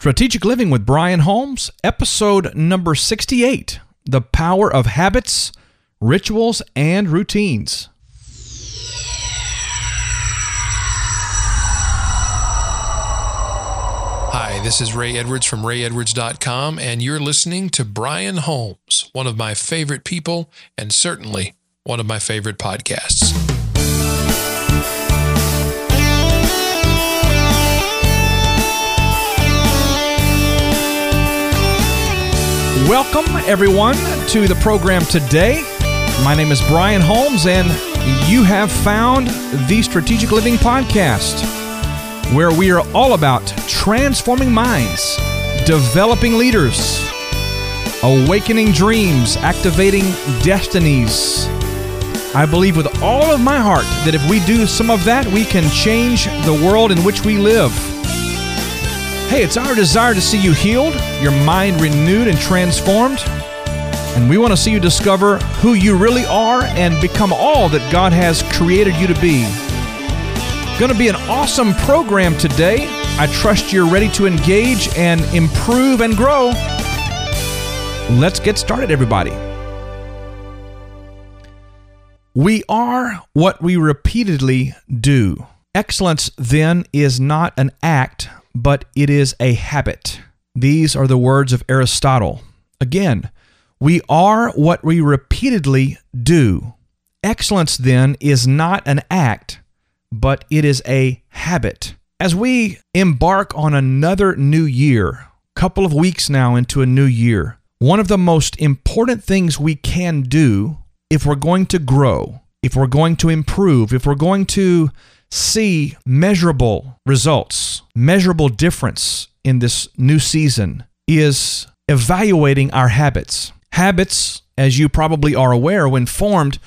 Strategic Living with Brian Holmes, episode number 68 The Power of Habits, Rituals, and Routines. Hi, this is Ray Edwards from rayedwards.com, and you're listening to Brian Holmes, one of my favorite people, and certainly one of my favorite podcasts. Welcome, everyone, to the program today. My name is Brian Holmes, and you have found the Strategic Living Podcast, where we are all about transforming minds, developing leaders, awakening dreams, activating destinies. I believe with all of my heart that if we do some of that, we can change the world in which we live. Hey, it's our desire to see you healed, your mind renewed and transformed. And we want to see you discover who you really are and become all that God has created you to be. Going to be an awesome program today. I trust you're ready to engage and improve and grow. Let's get started, everybody. We are what we repeatedly do. Excellence, then, is not an act but it is a habit. These are the words of Aristotle. Again, we are what we repeatedly do. Excellence, then, is not an act, but it is a habit. As we embark on another new year, couple of weeks now into a new year, one of the most important things we can do if we're going to grow, if we're going to improve, if we're going to see measurable results, measurable difference in this new season is evaluating our habits. Habits, as you probably are aware, when formed,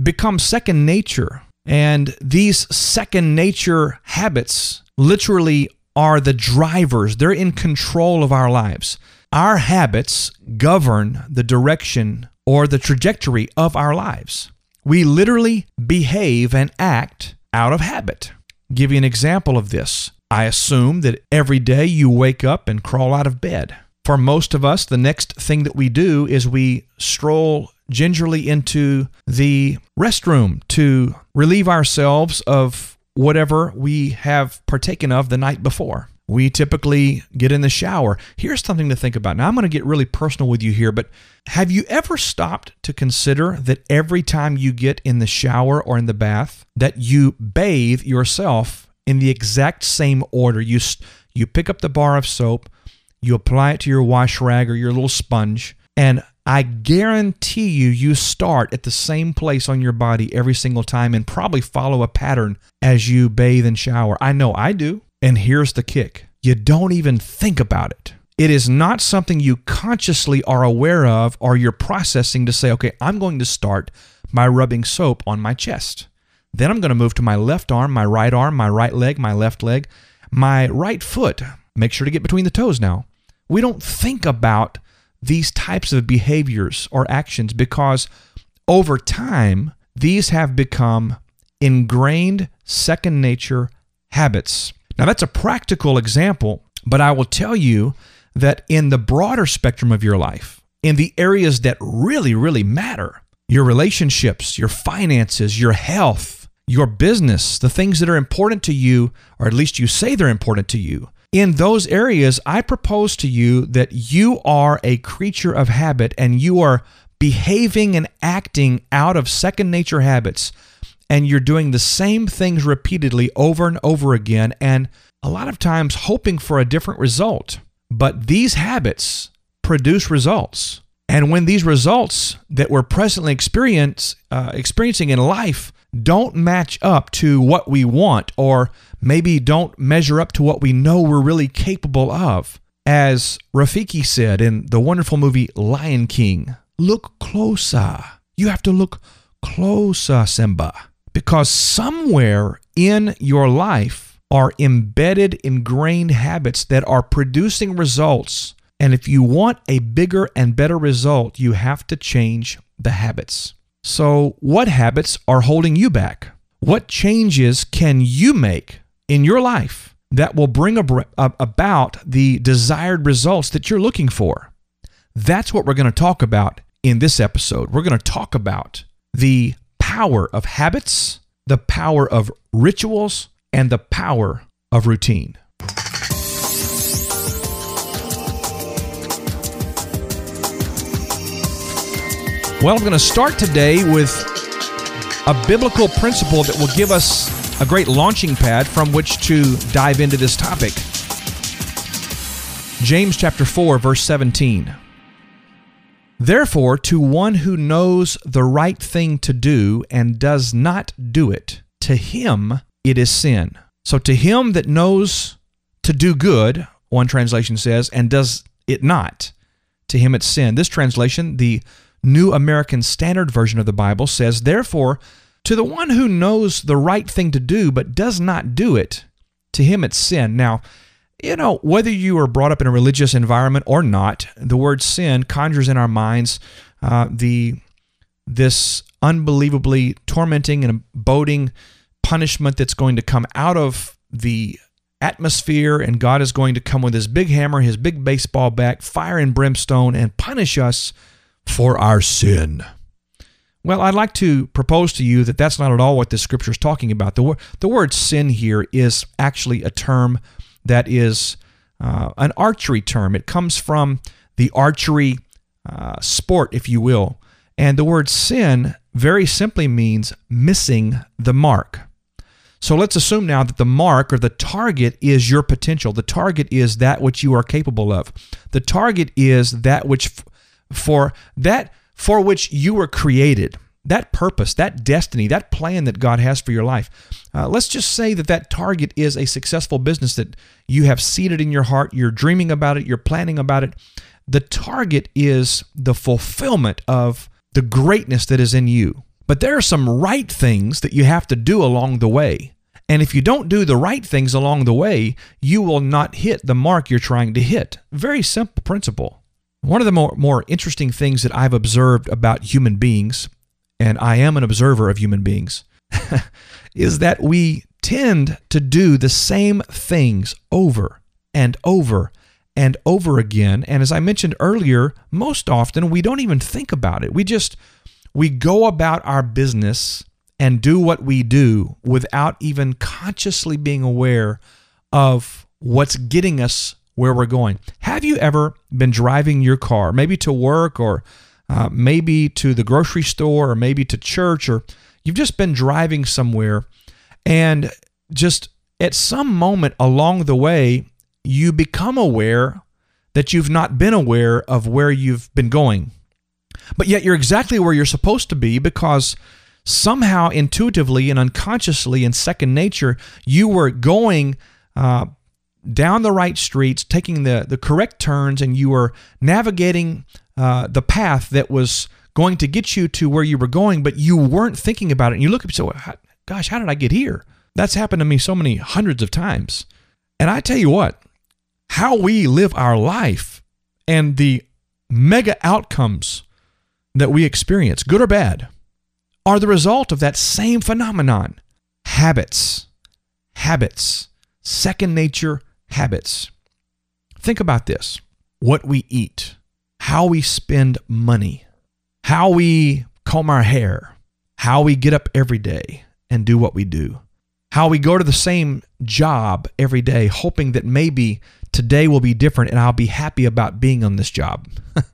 become second nature. And these second nature habits literally are the drivers, they're in control of our lives. Our habits govern the direction or the trajectory of our lives. We literally behave and act out of habit. Give you an example of this. I assume that every day you wake up and crawl out of bed. For most of us, the next thing that we do is we stroll gingerly into the restroom to relieve ourselves of whatever we have partaken of the night before. We typically get in the shower. Here's something to think about. Now, I'm going to get really personal with you here, but have you ever stopped to consider that every time you get in the shower or in the bath, that you bathe yourself in the exact same order? You, you pick up the bar of soap, you apply it to your wash rag or your little sponge, and I guarantee you, you start at the same place on your body every single time and probably follow a pattern as you bathe and shower. I know I do. And here's the kick you don't even think about it. It is not something you consciously are aware of or you're processing to say, okay, I'm going to start by rubbing soap on my chest. Then I'm going to move to my left arm, my right arm, my right leg, my left leg, my right foot. Make sure to get between the toes now. We don't think about these types of behaviors or actions because over time, these have become ingrained second nature habits. Now, that's a practical example, but I will tell you that in the broader spectrum of your life, in the areas that really, really matter, your relationships, your finances, your health, your business, the things that are important to you, or at least you say they're important to you, in those areas, I propose to you that you are a creature of habit and you are behaving and acting out of second nature habits and you're doing the same things repeatedly over and over again, and a lot of times hoping for a different result. But these habits produce results. And when these results that we're presently experience, uh, experiencing in life don't match up to what we want, or maybe don't measure up to what we know we're really capable of, as Rafiki said in the wonderful movie Lion King, look closer. You have to look closer, Simba because somewhere in your life are embedded, ingrained habits that are producing results. And if you want a bigger and better result, you have to change the habits. So, what habits are holding you back? What changes can you make in your life that will bring about the desired results that you're looking for. That's what we're going to talk about in this episode. We're going to talk about the power of habits, the power of rituals, and the power of routine. Well, I'm going to start today with a biblical principle that will give us a great launching pad from which to dive into this topic. James chapter 4 verse 17. Therefore, to one who knows the right thing to do and does not do it, to him it is sin. So to him that knows to do good, one translation says, and does it not, to him it's sin. This translation, the New American Standard Version of the Bible says, Therefore, to the one who knows the right thing to do but does not do it, to him it's sin. Now, you know, whether you were brought up in a religious environment or not, the word sin conjures in our minds uh, the this unbelievably tormenting and boding punishment that's going to come out of the atmosphere, and God is going to come with his big hammer, his big baseball bat, fire and brimstone, and punish us for our sin. Well, I'd like to propose to you that that's not at all what this scripture is talking about. The, the word sin here is actually a term that is uh, an archery term. It comes from the archery uh, sport, if you will. And the word sin very simply means missing the mark. So let's assume now that the mark or the target is your potential. The target is that which you are capable of. The target is that which for that for which you were created. That purpose, that destiny, that plan that God has for your life. Uh, let's just say that that target is a successful business that you have seated in your heart. You're dreaming about it. You're planning about it. The target is the fulfillment of the greatness that is in you. But there are some right things that you have to do along the way. And if you don't do the right things along the way, you will not hit the mark you're trying to hit. Very simple principle. One of the more, more interesting things that I've observed about human beings, and I am an observer of human beings, is that we tend to do the same things over and over and over again. And as I mentioned earlier, most often we don't even think about it. We just we go about our business and do what we do without even consciously being aware of what's getting us where we're going. Have you ever been driving your car, maybe to work or uh, maybe to the grocery store or maybe to church, or you've just been driving somewhere and just at some moment along the way, you become aware that you've not been aware of where you've been going. But yet you're exactly where you're supposed to be because somehow intuitively and unconsciously in second nature, you were going uh, down the right streets, taking the, the correct turns, and you were navigating uh, the path that was going to get you to where you were going, but you weren't thinking about it. And you look up and say, gosh, how did I get here? That's happened to me so many hundreds of times. And I tell you what, how we live our life and the mega outcomes that we experience, good or bad, are the result of that same phenomenon habits. Habits. Second nature habits. Think about this what we eat, how we spend money, how we comb our hair, how we get up every day and do what we do, how we go to the same job every day, hoping that maybe today will be different and I'll be happy about being on this job.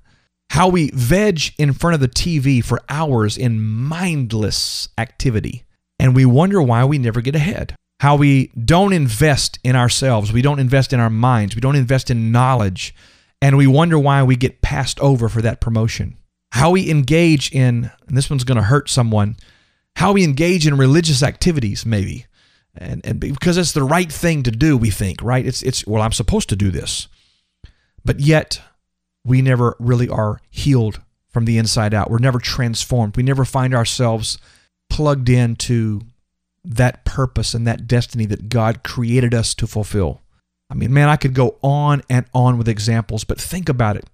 how we veg in front of the TV for hours in mindless activity, and we wonder why we never get ahead how we don't invest in ourselves, we don't invest in our minds, we don't invest in knowledge, and we wonder why we get passed over for that promotion. How we engage in, and this one's going to hurt someone, how we engage in religious activities, maybe. And, and because it's the right thing to do, we think, right? It's, it's, well, I'm supposed to do this. But yet, we never really are healed from the inside out. We're never transformed. We never find ourselves plugged into that purpose and that destiny that God created us to fulfill. I mean, man, I could go on and on with examples, but think about it.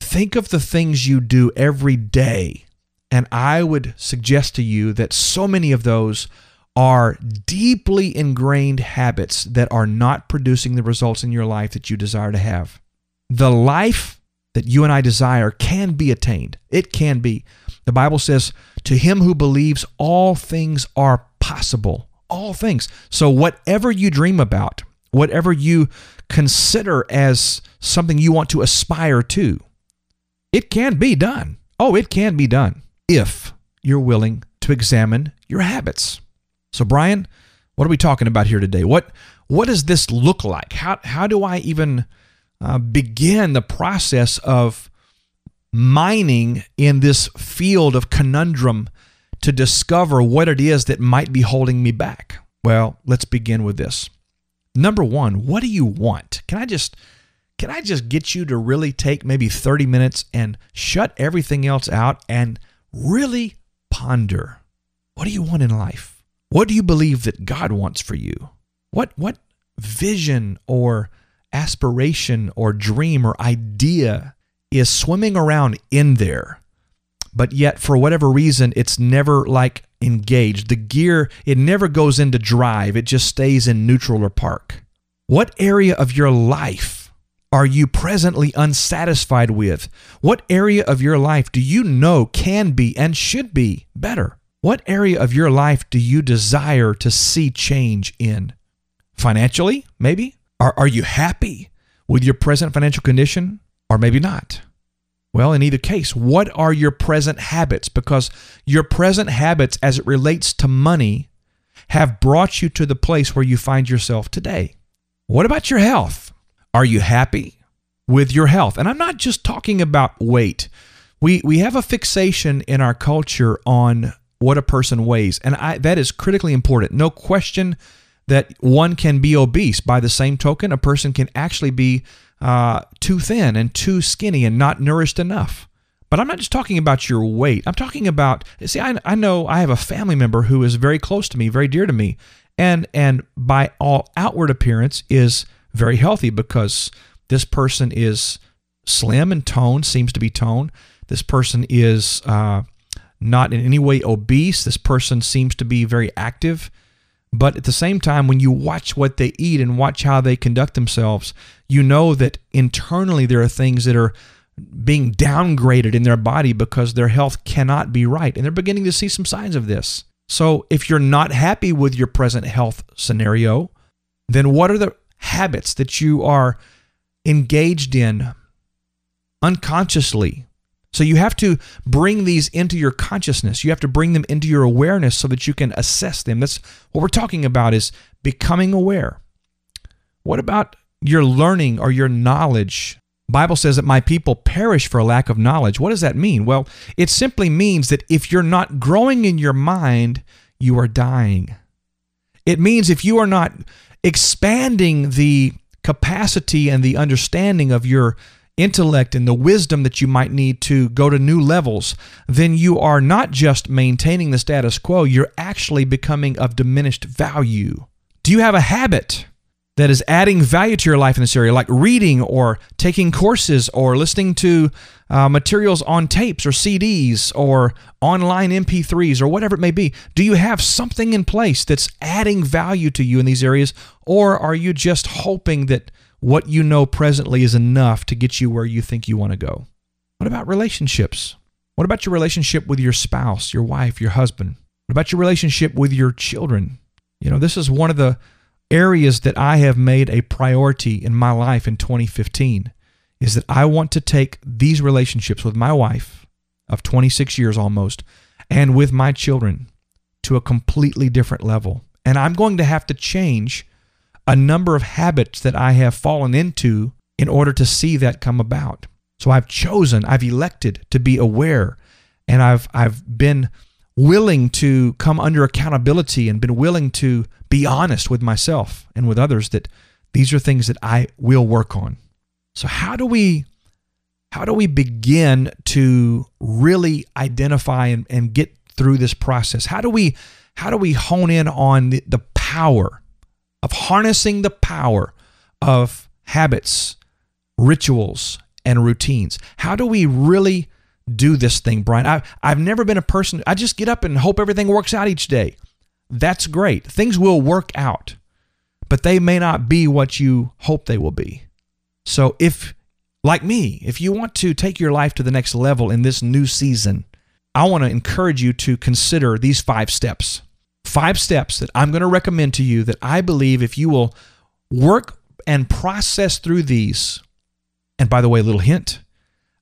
Think of the things you do every day. And I would suggest to you that so many of those are deeply ingrained habits that are not producing the results in your life that you desire to have. The life that you and I desire can be attained. It can be. The Bible says, To him who believes, all things are possible. All things. So, whatever you dream about, whatever you consider as something you want to aspire to, it can be done. Oh, it can be done if you're willing to examine your habits. So, Brian, what are we talking about here today? What what does this look like? How how do I even uh, begin the process of mining in this field of conundrum to discover what it is that might be holding me back? Well, let's begin with this. Number one, what do you want? Can I just can I just get you to really take maybe 30 minutes and shut everything else out and really ponder? What do you want in life? What do you believe that God wants for you? What what vision or aspiration or dream or idea is swimming around in there? But yet for whatever reason it's never like engaged. The gear it never goes into drive. It just stays in neutral or park. What area of your life are you presently unsatisfied with? What area of your life do you know can be and should be better? What area of your life do you desire to see change in? Financially, maybe? Are, are you happy with your present financial condition? Or maybe not? Well, in either case, what are your present habits? Because your present habits, as it relates to money, have brought you to the place where you find yourself today. What about your health? Are you happy with your health? And I'm not just talking about weight. We, we have a fixation in our culture on what a person weighs. And I, that is critically important. No question that one can be obese. By the same token, a person can actually be uh, too thin and too skinny and not nourished enough. But I'm not just talking about your weight. I'm talking about, see, I, I know I have a family member who is very close to me, very dear to me, and and by all outward appearance is very healthy because this person is slim and toned, seems to be toned. This person is uh, not in any way obese. This person seems to be very active. But at the same time, when you watch what they eat and watch how they conduct themselves, you know that internally there are things that are being downgraded in their body because their health cannot be right. And they're beginning to see some signs of this. So if you're not happy with your present health scenario, then what are the habits that you are engaged in unconsciously so you have to bring these into your consciousness. You have to bring them into your awareness so that you can assess them. That's what we're talking about is becoming aware. What about your learning or your knowledge? Bible says that my people perish for a lack of knowledge. What does that mean? Well, it simply means that if you're not growing in your mind, you are dying. It means if you are not expanding the capacity and the understanding of your intellect and the wisdom that you might need to go to new levels, then you are not just maintaining the status quo, you're actually becoming of diminished value. Do you have a habit that is adding value to your life in this area, like reading or taking courses or listening to uh, materials on tapes or CDs or online MP3s or whatever it may be? Do you have something in place that's adding value to you in these areas, or are you just hoping that? What you know presently is enough to get you where you think you want to go. What about relationships? What about your relationship with your spouse, your wife, your husband? What about your relationship with your children? You know, this is one of the areas that I have made a priority in my life in 2015 is that I want to take these relationships with my wife of 26 years almost and with my children to a completely different level. And I'm going to have to change a number of habits that I have fallen into in order to see that come about. So I've chosen, I've elected to be aware, and I've I've been willing to come under accountability and been willing to be honest with myself and with others that these are things that I will work on. So how do we how do we begin to really identify and, and get through this process? How do we how do we hone in on the, the power of harnessing the power of habits, rituals, and routines. How do we really do this thing, Brian? I, I've never been a person, I just get up and hope everything works out each day. that's great. Things will work out, but they may not be what you hope they will be. So, if, like me, if you want to take your life to the next level in this new season, I want to encourage you to consider these five steps. Five steps that I'm going to recommend to you that I believe if you will work and process through these, and by the way, a little hint,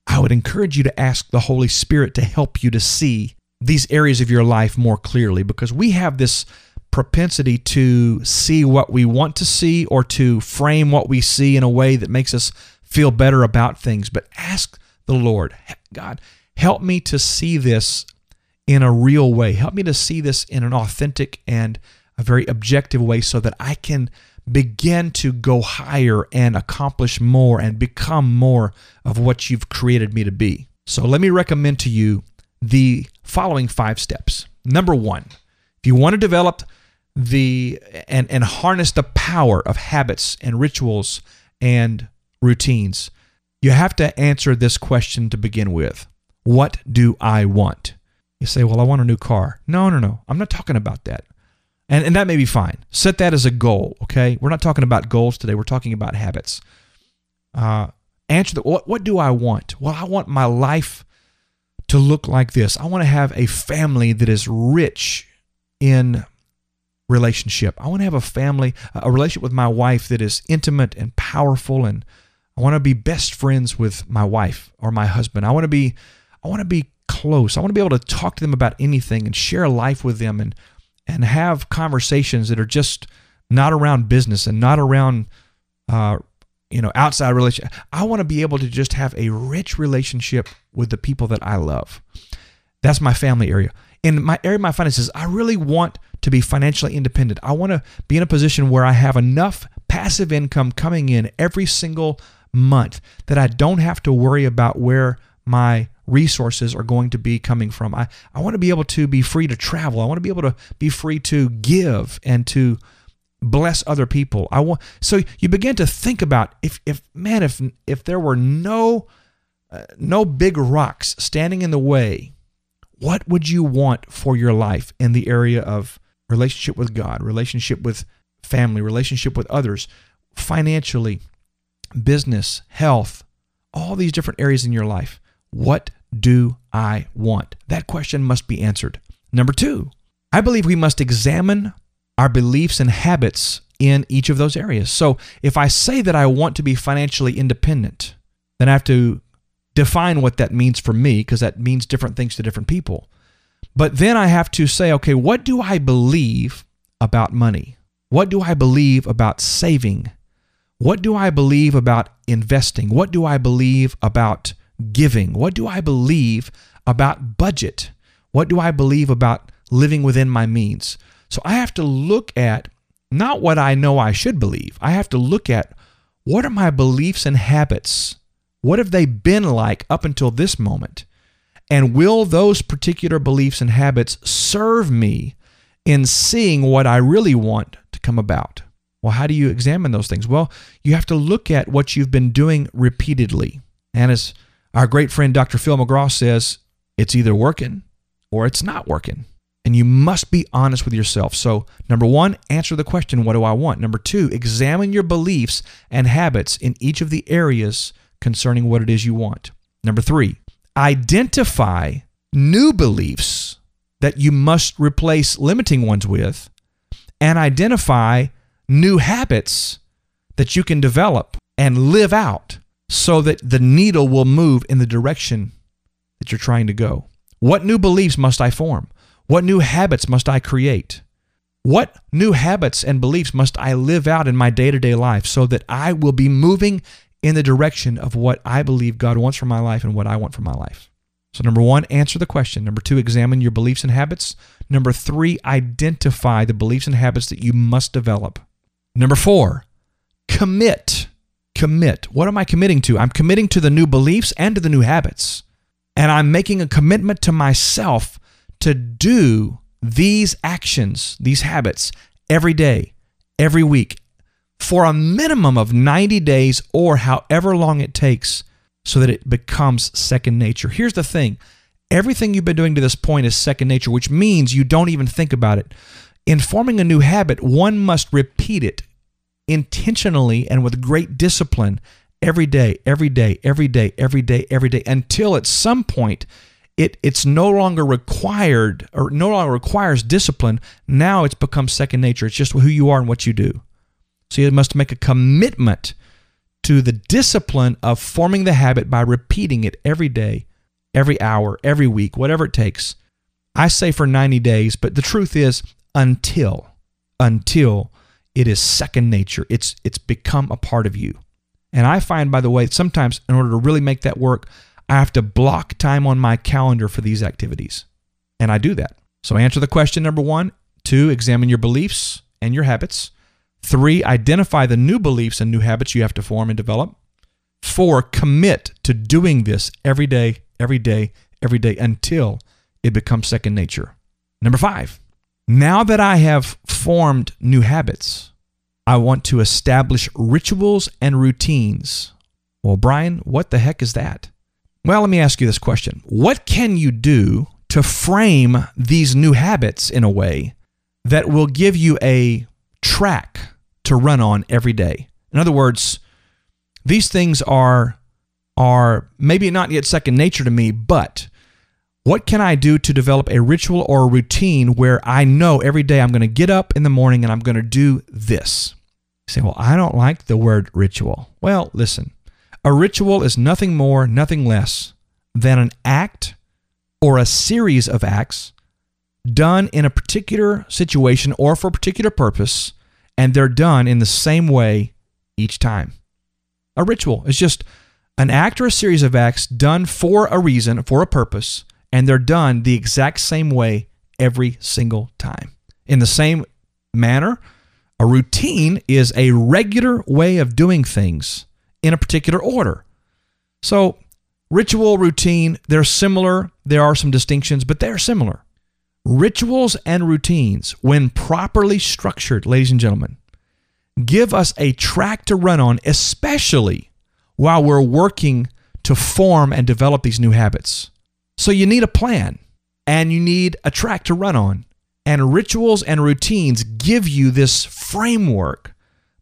I would encourage you to ask the Holy Spirit to help you to see these areas of your life more clearly because we have this propensity to see what we want to see or to frame what we see in a way that makes us feel better about things. But ask the Lord, God, help me to see this in a real way. Help me to see this in an authentic and a very objective way so that I can begin to go higher and accomplish more and become more of what you've created me to be. So let me recommend to you the following five steps. Number one, if you want to develop the and, and harness the power of habits and rituals and routines, you have to answer this question to begin with. What do I want? You say, Well, I want a new car. No, no, no. I'm not talking about that. And, and that may be fine. Set that as a goal, okay? We're not talking about goals today. We're talking about habits. Uh, answer the what, what do I want? Well, I want my life to look like this. I want to have a family that is rich in relationship. I want to have a family, a relationship with my wife that is intimate and powerful and I want to be best friends with my wife or my husband. I want to be I want to be close. I want to be able to talk to them about anything and share life with them and and have conversations that are just not around business and not around uh, you know outside relationship. I want to be able to just have a rich relationship with the people that I love. That's my family area. In my area of my finances, I really want to be financially independent. I want to be in a position where I have enough passive income coming in every single month that I don't have to worry about where my resources are going to be coming from. I, I want to be able to be free to travel. I want to be able to be free to give and to bless other people. I want so you begin to think about if if man if if there were no uh, no big rocks standing in the way, what would you want for your life in the area of relationship with God, relationship with family, relationship with others, financially, business, health, all these different areas in your life? What do I want? That question must be answered. Number two, I believe we must examine our beliefs and habits in each of those areas. So if I say that I want to be financially independent, then I have to define what that means for me because that means different things to different people. But then I have to say, okay, what do I believe about money? What do I believe about saving? What do I believe about investing? What do I believe about giving? What do I believe about budget? What do I believe about living within my means? So I have to look at not what I know I should believe. I have to look at what are my beliefs and habits? What have they been like up until this moment? And will those particular beliefs and habits serve me in seeing what I really want to come about? Well, how do you examine those things? Well, you have to look at what you've been doing repeatedly. And as our great friend Dr. Phil McGraw says it's either working or it's not working. And you must be honest with yourself. So, number one, answer the question, What do I want? Number two, examine your beliefs and habits in each of the areas concerning what it is you want. Number three, identify new beliefs that you must replace limiting ones with, and identify new habits that you can develop and live out so that the needle will move in the direction that you're trying to go. What new beliefs must I form? What new habits must I create? What new habits and beliefs must I live out in my day to day life so that I will be moving in the direction of what I believe God wants for my life and what I want for my life? So, number one, answer the question. Number two, examine your beliefs and habits. Number three, identify the beliefs and habits that you must develop. Number four, commit commit. What am I committing to? I'm committing to the new beliefs and to the new habits. And I'm making a commitment to myself to do these actions, these habits, every day, every week, for a minimum of 90 days or however long it takes so that it becomes second nature. Here's the thing everything you've been doing to this point is second nature, which means you don't even think about it. in forming a new habit, one must repeat it intentionally and with great discipline every day, every day, every day, every day, every day, until at some point it it's no longer required or no longer requires discipline. Now it's become second nature. It's just who you are and what you do. So you must make a commitment to the discipline of forming the habit by repeating it every day, every hour, every week, whatever it takes. I say for 90 days, but the truth is until until it is second nature. It's it's become a part of you. And I find by the way, sometimes in order to really make that work, I have to block time on my calendar for these activities. And I do that. So answer the question number 1, 2, examine your beliefs and your habits. Three, identify the new beliefs and new habits you have to form and develop. Four, commit to doing this every day, every day, every day until it becomes second nature. Number five, now that I have formed new habits, I want to establish rituals and routines. Well, Brian, what the heck is that? Well, let me ask you this question What can you do to frame these new habits in a way that will give you a track to run on every day. In other words, these things are are maybe not yet second nature to me, but what can I do to develop a ritual or a routine where I know every day I'm going to get up in the morning and I'm going to do this? You say, well, I don't like the word ritual. Well, listen, a ritual is nothing more, nothing less than an act or a series of acts done in a particular situation or for a particular purpose and they're done in the same way each time. A ritual is just an act or a series of acts done for a reason, for a purpose, and they're done the exact same way every single time. In the same manner, a routine is a regular way of doing things in a particular order. So, ritual, routine, they're similar. There are some distinctions, but they're similar. Rituals and routines, when properly structured, ladies and gentlemen, give us a track to run on, especially while we're working to form and develop these new habits. So you need a plan and you need a track to run on. And rituals and routines give you this framework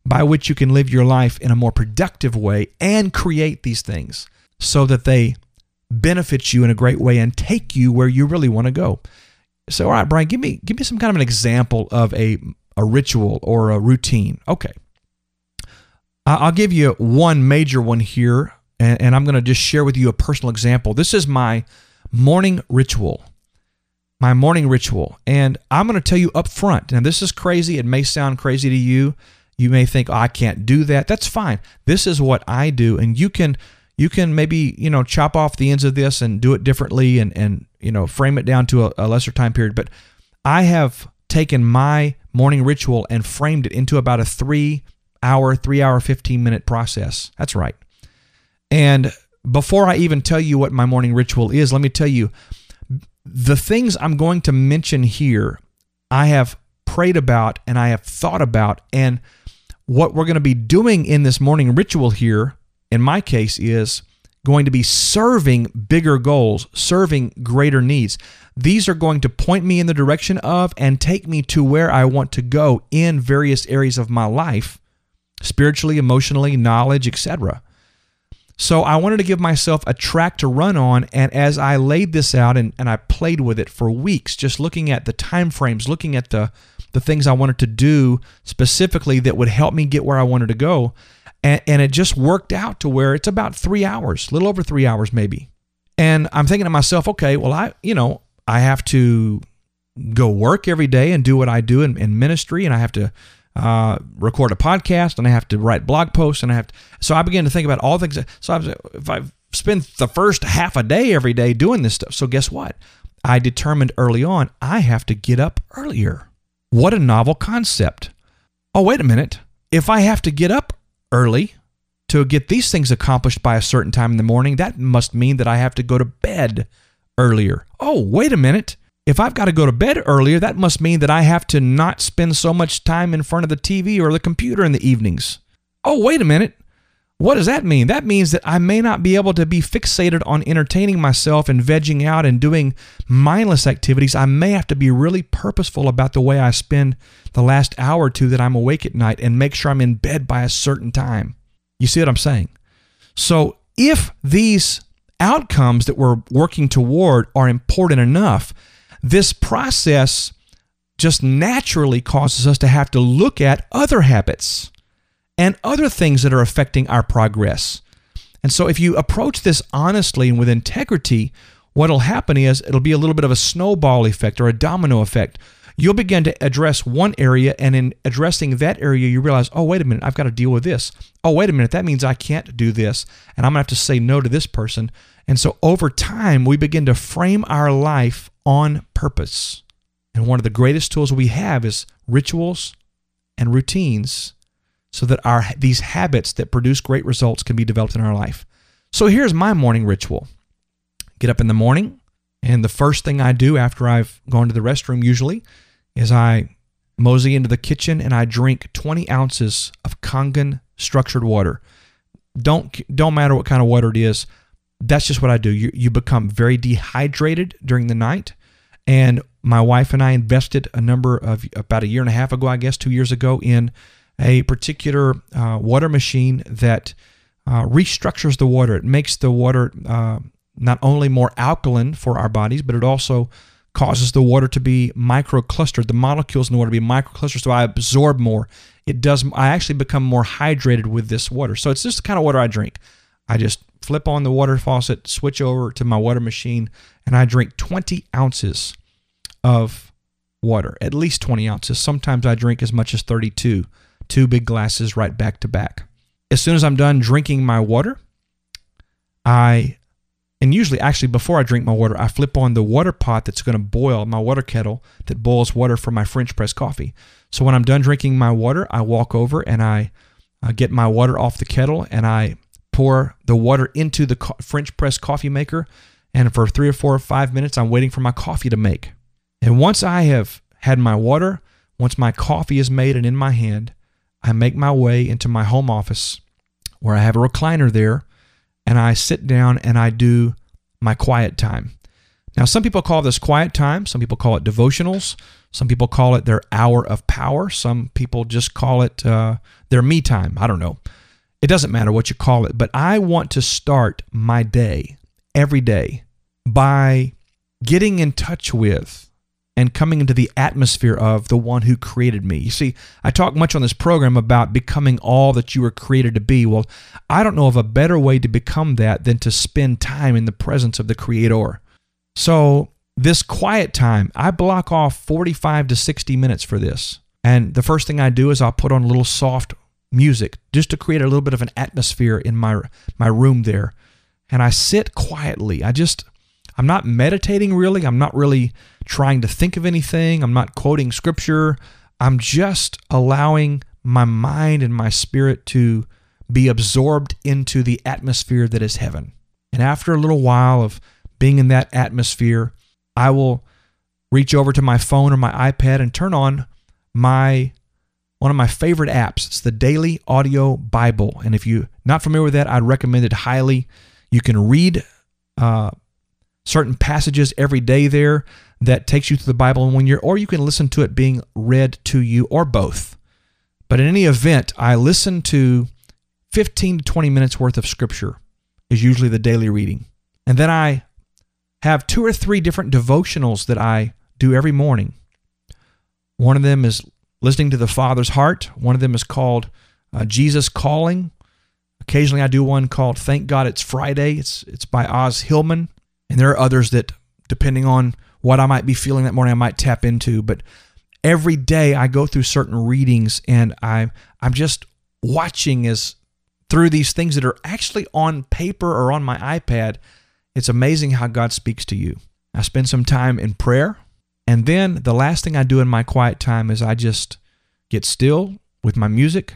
by which you can live your life in a more productive way and create these things so that they benefit you in a great way and take you where you really want to go. So, all right, Brian, give me give me some kind of an example of a a ritual or a routine. Okay, I'll give you one major one here, and, and I'm going to just share with you a personal example. This is my morning ritual. My morning ritual, and I'm going to tell you up front. Now, this is crazy. It may sound crazy to you. You may think, oh, I can't do that. That's fine. This is what I do, and you can you can maybe you know chop off the ends of this and do it differently and and you know frame it down to a, a lesser time period but i have taken my morning ritual and framed it into about a three hour three hour 15 minute process that's right and before i even tell you what my morning ritual is let me tell you the things i'm going to mention here i have prayed about and i have thought about and what we're going to be doing in this morning ritual here in my case, is going to be serving bigger goals, serving greater needs. These are going to point me in the direction of and take me to where I want to go in various areas of my life, spiritually, emotionally, knowledge, etc. So I wanted to give myself a track to run on, and as I laid this out and, and I played with it for weeks, just looking at the time frames, looking at the the things I wanted to do specifically that would help me get where I wanted to go, and, and it just worked out to where it's about three hours, a little over three hours maybe. And I'm thinking to myself, okay, well, I, you know, I have to go work every day and do what I do in, in ministry, and I have to uh, record a podcast, and I have to write blog posts, and I have to. So I began to think about all things. So I was, if I spend the first half a day every day doing this stuff, so guess what? I determined early on I have to get up earlier. What a novel concept! Oh, wait a minute. If I have to get up early to get these things accomplished by a certain time in the morning, that must mean that I have to go to bed earlier. Oh, wait a minute. If I've got to go to bed earlier, that must mean that I have to not spend so much time in front of the TV or the computer in the evenings. Oh, wait a minute. What does that mean? That means that I may not be able to be fixated on entertaining myself and vegging out and doing mindless activities. I may have to be really purposeful about the way I spend the last hour or two that I'm awake at night and make sure I'm in bed by a certain time. You see what I'm saying? So, if these outcomes that we're working toward are important enough, this process just naturally causes us to have to look at other habits and other things that are affecting our progress. And so, if you approach this honestly and with integrity, what'll happen is it'll be a little bit of a snowball effect or a domino effect. You'll begin to address one area, and in addressing that area, you realize, oh, wait a minute, I've got to deal with this. Oh, wait a minute, that means I can't do this, and I'm going to have to say no to this person. And so, over time, we begin to frame our life on purpose. And one of the greatest tools we have is rituals and routines so that our these habits that produce great results can be developed in our life. So here's my morning ritual. Get up in the morning, and the first thing I do after I've gone to the restroom usually is I mosey into the kitchen and I drink 20 ounces of Kangen structured water. Don't don't matter what kind of water it is. That's just what I do. You you become very dehydrated during the night, and my wife and I invested a number of about a year and a half ago, I guess, two years ago, in a particular uh, water machine that uh, restructures the water. It makes the water uh, not only more alkaline for our bodies, but it also causes the water to be microclustered. The molecules in the water to be microclustered, so I absorb more. It does. I actually become more hydrated with this water. So it's just the kind of water I drink. I just flip on the water faucet, switch over to my water machine, and I drink 20 ounces of water, at least 20 ounces. Sometimes I drink as much as 32 two big glasses right back to back. As soon as I'm done drinking my water, I, and usually actually before I drink my water, I flip on the water pot that's going to boil my water kettle that boils water for my French press coffee. So when I'm done drinking my water, I walk over and I uh, get my water off the kettle and I pour the water into the co- French press coffee maker. And for three or four or five minutes, I'm waiting for my coffee to make. And once I have had my water, once my coffee is made and in my hand, I make my way into my home office where I have a recliner there and I sit down and I do my quiet time. Now, some people call this quiet time, some people call it devotionals, some people call it their hour of power, some people just call it uh, their me time. I don't know. It doesn't matter what you call it, but I want to start my day every day by getting in touch with and coming into the atmosphere of the one who created me. You see, I talk much on this program about becoming all that you were created to be. Well, I don't know of a better way to become that than to spend time in the presence of the Creator. So, this quiet time, I block off 45 to 60 minutes for this. And the first thing I do is I'll put on a little soft music just to create a little bit of an atmosphere in my my room there. And I sit quietly. I just I'm not meditating really. I'm not really trying to think of anything. I'm not quoting scripture. I'm just allowing my mind and my spirit to be absorbed into the atmosphere that is heaven. And after a little while of being in that atmosphere, I will reach over to my phone or my iPad and turn on my one of my favorite apps. It's the Daily Audio Bible. And if you're not familiar with that, I'd recommend it highly. You can read uh, certain passages every day there that takes you through the Bible and when you're or you can listen to it being read to you or both. But in any event, I listen to 15 to 20 minutes worth of scripture is usually the daily reading. And then I have two or three different devotionals that I do every morning. One of them is listening to the Father's heart. One of them is called uh, Jesus Calling. Occasionally, I do one called "Thank God It's Friday." It's it's by Os Hillman. And there are others that, depending on what I might be feeling that morning, I might tap into. But every day I go through certain readings and I, I'm just watching as through these things that are actually on paper or on my iPad. It's amazing how God speaks to you. I spend some time in prayer. And then the last thing I do in my quiet time is I just get still with my music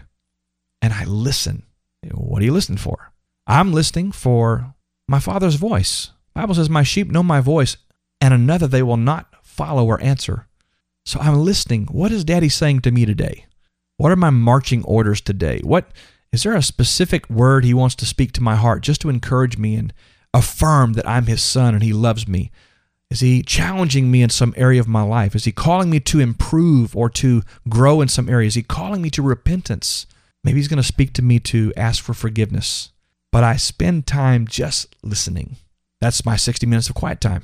and I listen. What are you listening for? I'm listening for my Father's voice. Bible says, My sheep know my voice, and another they will not follow or answer. So I'm listening. What is Daddy saying to me today? What are my marching orders today? What Is there a specific word He wants to speak to my heart just to encourage me and affirm that I'm His son and He loves me? Is He challenging me in some area of my life? Is He calling me to improve or to grow in some area? Is He calling me to repentance? Maybe He's going to speak to me to ask for forgiveness. But I spend time just listening. That's my 60 minutes of quiet time.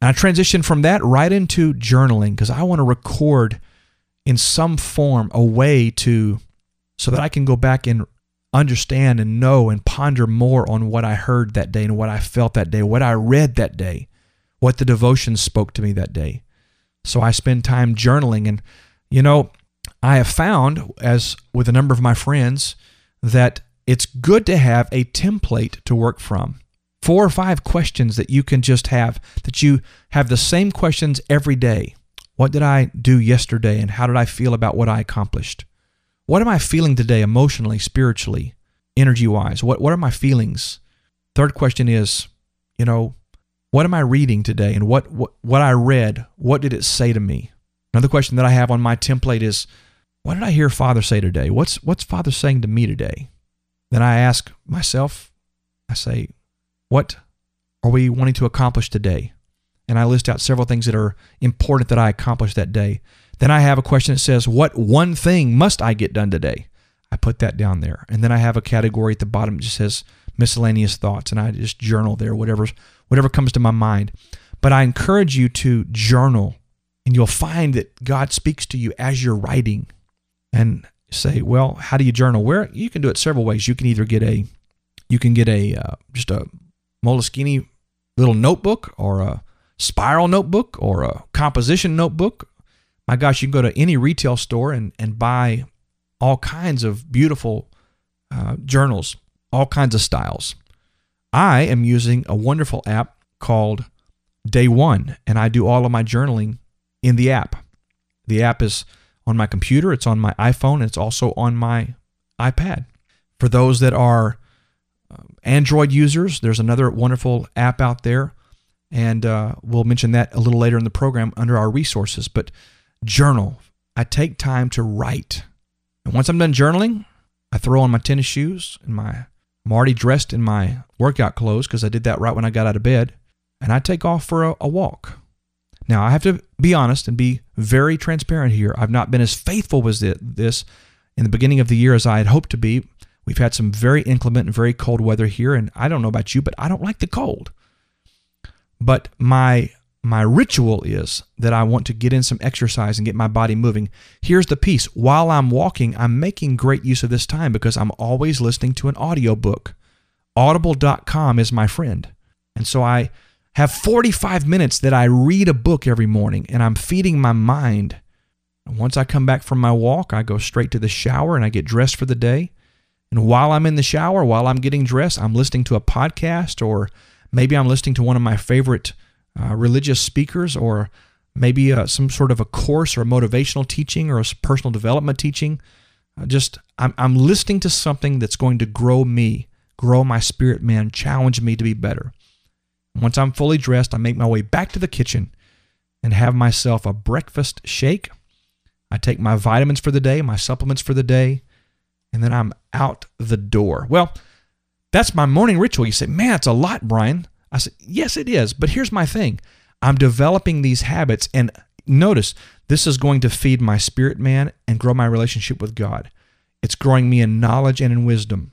And I transition from that right into journaling because I want to record in some form a way to so that I can go back and understand and know and ponder more on what I heard that day and what I felt that day, what I read that day, what the devotion spoke to me that day. So I spend time journaling and you know, I have found as with a number of my friends that it's good to have a template to work from. Four or five questions that you can just have that you have the same questions every day. What did I do yesterday and how did I feel about what I accomplished? What am I feeling today emotionally, spiritually, energy wise? What, what are my feelings? Third question is, you know, what am I reading today and what, what, what I read, what did it say to me? Another question that I have on my template is, what did I hear Father say today? What's, what's Father saying to me today? Then I ask myself, I say, what are we wanting to accomplish today? And I list out several things that are important that I accomplished that day. Then I have a question that says, What one thing must I get done today? I put that down there. And then I have a category at the bottom that just says miscellaneous thoughts. And I just journal there, whatever, whatever comes to my mind. But I encourage you to journal, and you'll find that God speaks to you as you're writing. And say, well, how do you journal? Where you can do it several ways. You can either get a, you can get a uh, just a Moleskine little notebook or a spiral notebook or a composition notebook my gosh, you can go to any retail store and, and buy all kinds of beautiful uh, journals, all kinds of styles. I am using a wonderful app called Day One, and I do all of my journaling in the app. The app is on my computer, it's on my iPhone, and it's also on my iPad. For those that are uh, Android users, there's another wonderful app out there, and uh, we'll mention that a little later in the program under our resources. But journal. I take time to write. And once I'm done journaling, I throw on my tennis shoes and my I'm already dressed in my workout clothes because I did that right when I got out of bed, and I take off for a, a walk. Now, I have to be honest and be very transparent here. I've not been as faithful with this in the beginning of the year as I had hoped to be. We've had some very inclement and very cold weather here, and I don't know about you, but I don't like the cold. But my my ritual is that I want to get in some exercise and get my body moving. Here's the piece while I'm walking, I'm making great use of this time because I'm always listening to an audiobook. Audible.com is my friend. And so I have 45 minutes that I read a book every morning and I'm feeding my mind. Once I come back from my walk, I go straight to the shower and I get dressed for the day. And while I'm in the shower, while I'm getting dressed, I'm listening to a podcast or maybe I'm listening to one of my favorite uh, religious speakers or maybe uh, some sort of a course or a motivational teaching or a personal development teaching. Uh, just I'm, I'm listening to something that's going to grow me, grow my spirit man, challenge me to be better. Once I'm fully dressed, I make my way back to the kitchen and have myself a breakfast shake. I take my vitamins for the day, my supplements for the day, and then I'm out the door. Well, that's my morning ritual. You say, man, it's a lot, Brian. I said, Yes, it is. But here's my thing I'm developing these habits. And notice, this is going to feed my spirit man and grow my relationship with God. It's growing me in knowledge and in wisdom.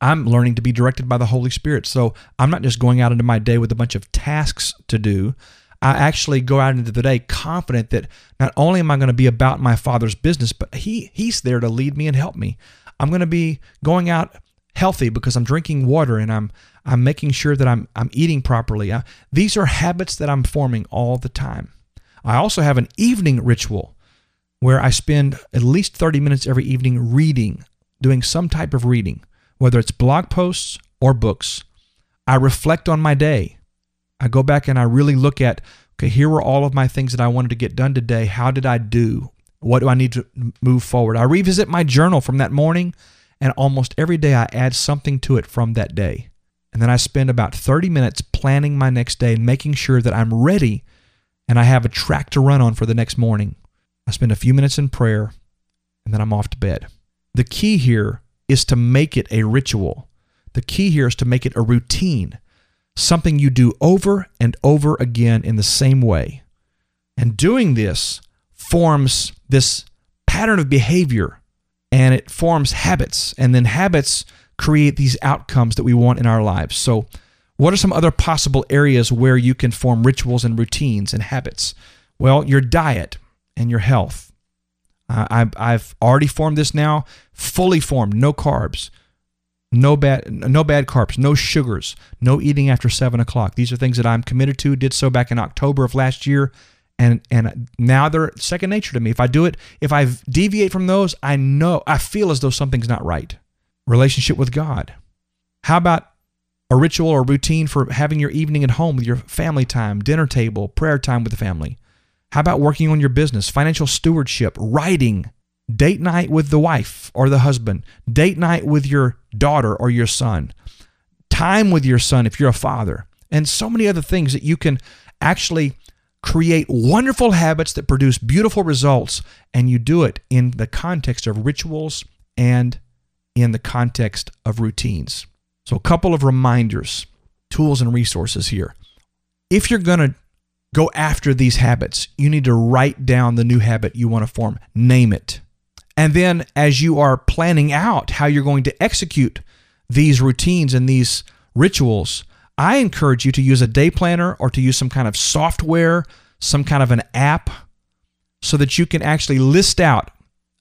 I'm learning to be directed by the Holy Spirit. So I'm not just going out into my day with a bunch of tasks to do. I actually go out into the day confident that not only am I going to be about my Father's business, but he, He's there to lead me and help me. I'm going to be going out healthy because I'm drinking water and I'm I'm making sure that I'm I'm eating properly. I, these are habits that I'm forming all the time. I also have an evening ritual where I spend at least 30 minutes every evening reading, doing some type of reading, whether it's blog posts or books. I reflect on my day. I go back and I really look at okay, here were all of my things that I wanted to get done today. How did I do? What do I need to move forward? I revisit my journal from that morning and almost every day I add something to it from that day. And then I spend about 30 minutes planning my next day and making sure that I'm ready and I have a track to run on for the next morning. I spend a few minutes in prayer and then I'm off to bed. The key here is to make it a ritual. The key here is to make it a routine, something you do over and over again in the same way. And doing this forms this pattern of behavior and it forms habits. And then habits create these outcomes that we want in our lives. So, what are some other possible areas where you can form rituals and routines and habits? Well, your diet and your health. Uh, I've, I've already formed this now, fully formed, no carbs, no bad, no bad carbs, no sugars, no eating after seven o'clock. These are things that I'm committed to. Did so back in October of last year, and and now they're second nature to me. If I do it, if I deviate from those, I know I feel as though something's not right. Relationship with God. How about a ritual or routine for having your evening at home with your family time, dinner table, prayer time with the family? How about working on your business, financial stewardship, writing, date night with the wife or the husband, date night with your daughter or your son, time with your son if you're a father, and so many other things that you can actually create wonderful habits that produce beautiful results, and you do it in the context of rituals and in the context of routines. So, a couple of reminders, tools, and resources here. If you're going to go after these habits, you need to write down the new habit you want to form, name it. And then, as you are planning out how you're going to execute these routines and these rituals, I encourage you to use a day planner or to use some kind of software, some kind of an app, so that you can actually list out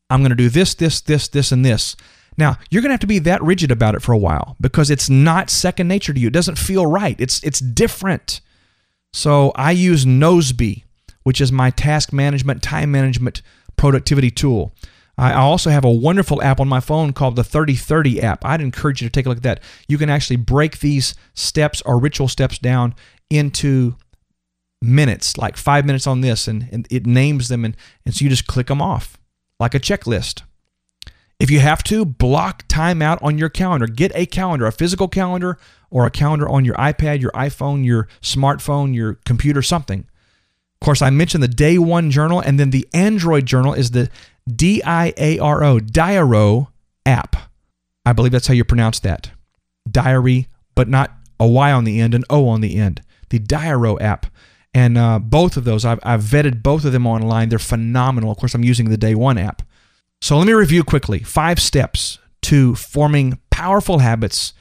I'm going to do this, this, this, this, and this. Now, you're going to have to be that rigid about it for a while because it's not second nature to you. It doesn't feel right. It's it's different. So, I use Nozbe, which is my task management, time management, productivity tool. I also have a wonderful app on my phone called the 3030 app. I'd encourage you to take a look at that. You can actually break these steps or ritual steps down into minutes, like five minutes on this, and, and it names them, and, and so you just click them off like a checklist. If you have to, block time out on your calendar. Get a calendar, a physical calendar, or a calendar on your iPad, your iPhone, your smartphone, your computer, something. Of course, I mentioned the day one journal, and then the Android journal is the D I A R O, Diaro app. I believe that's how you pronounce that. Diary, but not a Y on the end, an O on the end. The Diaro app. And uh, both of those, I've, I've vetted both of them online. They're phenomenal. Of course, I'm using the Day One app. So let me review quickly five steps to forming powerful habits,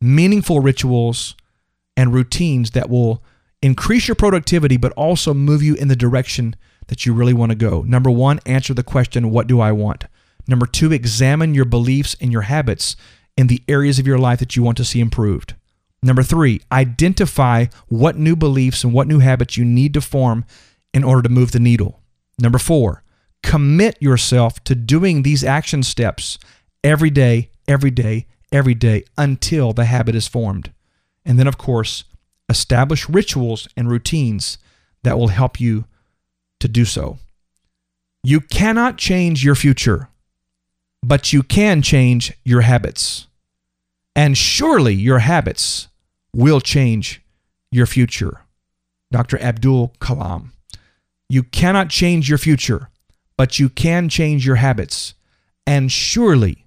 meaningful rituals, and routines that will increase your productivity, but also move you in the direction that you really want to go. Number one, answer the question, What do I want? Number two, examine your beliefs and your habits in the areas of your life that you want to see improved. Number three, identify what new beliefs and what new habits you need to form in order to move the needle. Number four, commit yourself to doing these action steps every day, every day, every day until the habit is formed. And then, of course, establish rituals and routines that will help you to do so. You cannot change your future, but you can change your habits. And surely your habits will change your future. Dr. Abdul Kalam. You cannot change your future, but you can change your habits. And surely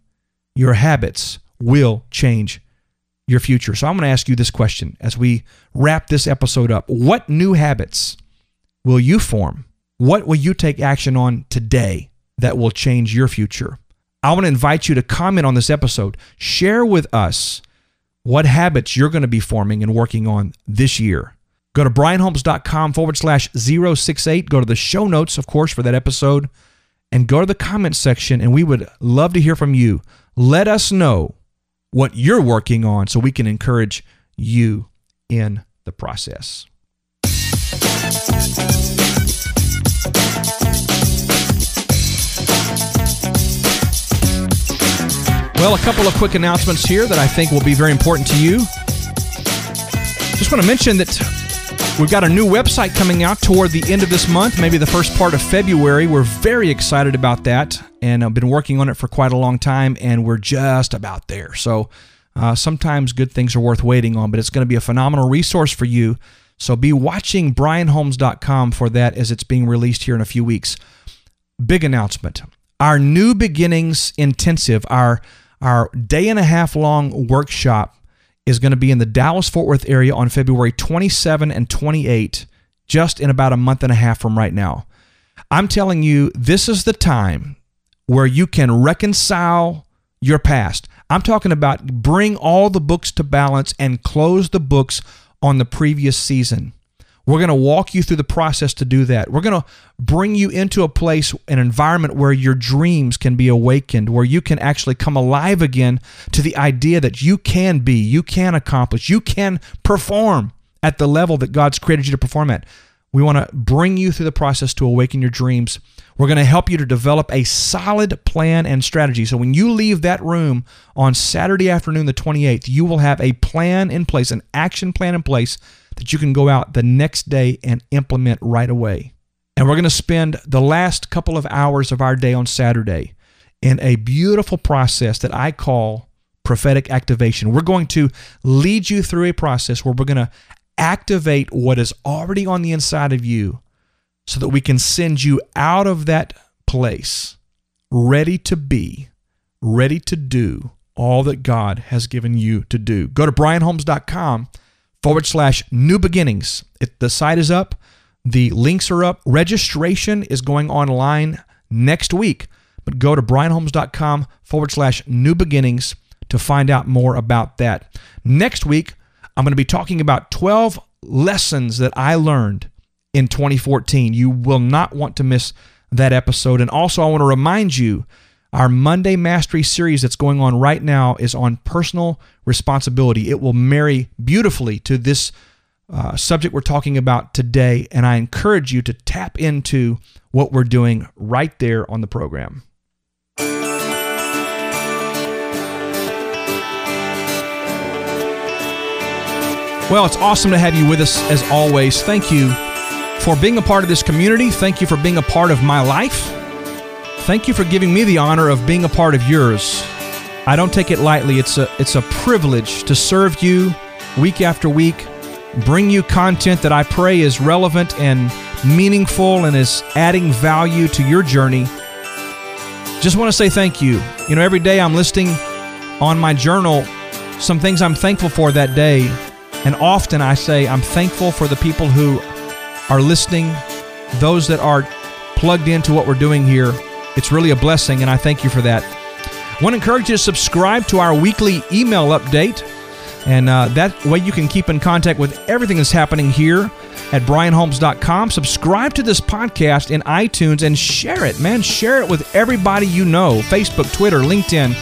your habits will change your future. So I'm going to ask you this question as we wrap this episode up. What new habits will you form? What will you take action on today that will change your future? I want to invite you to comment on this episode. Share with us what habits you're going to be forming and working on this year. Go to brianholmes.com forward slash 068. Go to the show notes, of course, for that episode and go to the comments section, and we would love to hear from you. Let us know what you're working on so we can encourage you in the process. Well, a couple of quick announcements here that I think will be very important to you. Just want to mention that We've got a new website coming out toward the end of this month, maybe the first part of February. We're very excited about that, and I've been working on it for quite a long time, and we're just about there. So uh, sometimes good things are worth waiting on, but it's going to be a phenomenal resource for you. So be watching brianholmes.com for that as it's being released here in a few weeks. Big announcement. Our New Beginnings Intensive, our Our day and a half long workshop is going to be in the Dallas Fort Worth area on February 27 and 28, just in about a month and a half from right now. I'm telling you, this is the time where you can reconcile your past. I'm talking about bring all the books to balance and close the books on the previous season. We're going to walk you through the process to do that. We're going to bring you into a place, an environment where your dreams can be awakened, where you can actually come alive again to the idea that you can be, you can accomplish, you can perform at the level that God's created you to perform at. We want to bring you through the process to awaken your dreams. We're going to help you to develop a solid plan and strategy. So when you leave that room on Saturday afternoon, the 28th, you will have a plan in place, an action plan in place that you can go out the next day and implement right away. And we're going to spend the last couple of hours of our day on Saturday in a beautiful process that I call prophetic activation. We're going to lead you through a process where we're going to activate what is already on the inside of you so that we can send you out of that place ready to be, ready to do all that God has given you to do. Go to brianholmes.com forward slash new beginnings. The site is up, the links are up. Registration is going online next week, but go to brianholmes.com forward slash new beginnings to find out more about that. Next week, I'm going to be talking about 12 lessons that I learned in 2014. You will not want to miss that episode. And also, I want to remind you our Monday Mastery series that's going on right now is on personal responsibility. It will marry beautifully to this uh, subject we're talking about today, and I encourage you to tap into what we're doing right there on the program. Well, it's awesome to have you with us as always. Thank you for being a part of this community. Thank you for being a part of my life. Thank you for giving me the honor of being a part of yours. I don't take it lightly. It's a it's a privilege to serve you week after week, bring you content that I pray is relevant and meaningful and is adding value to your journey. Just want to say thank you. You know, every day I'm listing on my journal some things I'm thankful for that day. And often I say I'm thankful for the people who are listening, those that are plugged into what we're doing here. It's really a blessing, and I thank you for that. I want to encourage you to subscribe to our weekly email update, and uh, that way you can keep in contact with everything that's happening here at brianholmes.com. Subscribe to this podcast in iTunes and share it, man. Share it with everybody you know Facebook, Twitter, LinkedIn,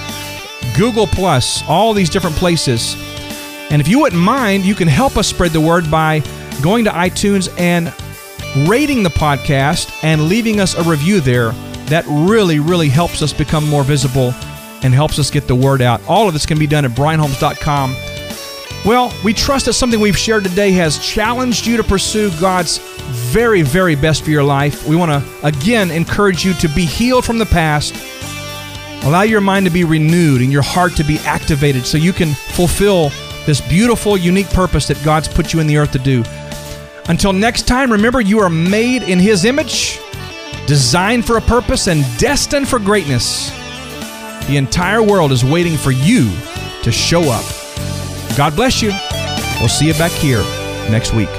Google, Plus, all these different places. And if you wouldn't mind, you can help us spread the word by going to iTunes and rating the podcast and leaving us a review there that really, really helps us become more visible and helps us get the word out. All of this can be done at brianholmes.com. Well, we trust that something we've shared today has challenged you to pursue God's very, very best for your life. We want to again encourage you to be healed from the past. Allow your mind to be renewed and your heart to be activated so you can fulfill this beautiful, unique purpose that God's put you in the earth to do. Until next time, remember you are made in His image designed for a purpose and destined for greatness. The entire world is waiting for you to show up. God bless you. We'll see you back here next week.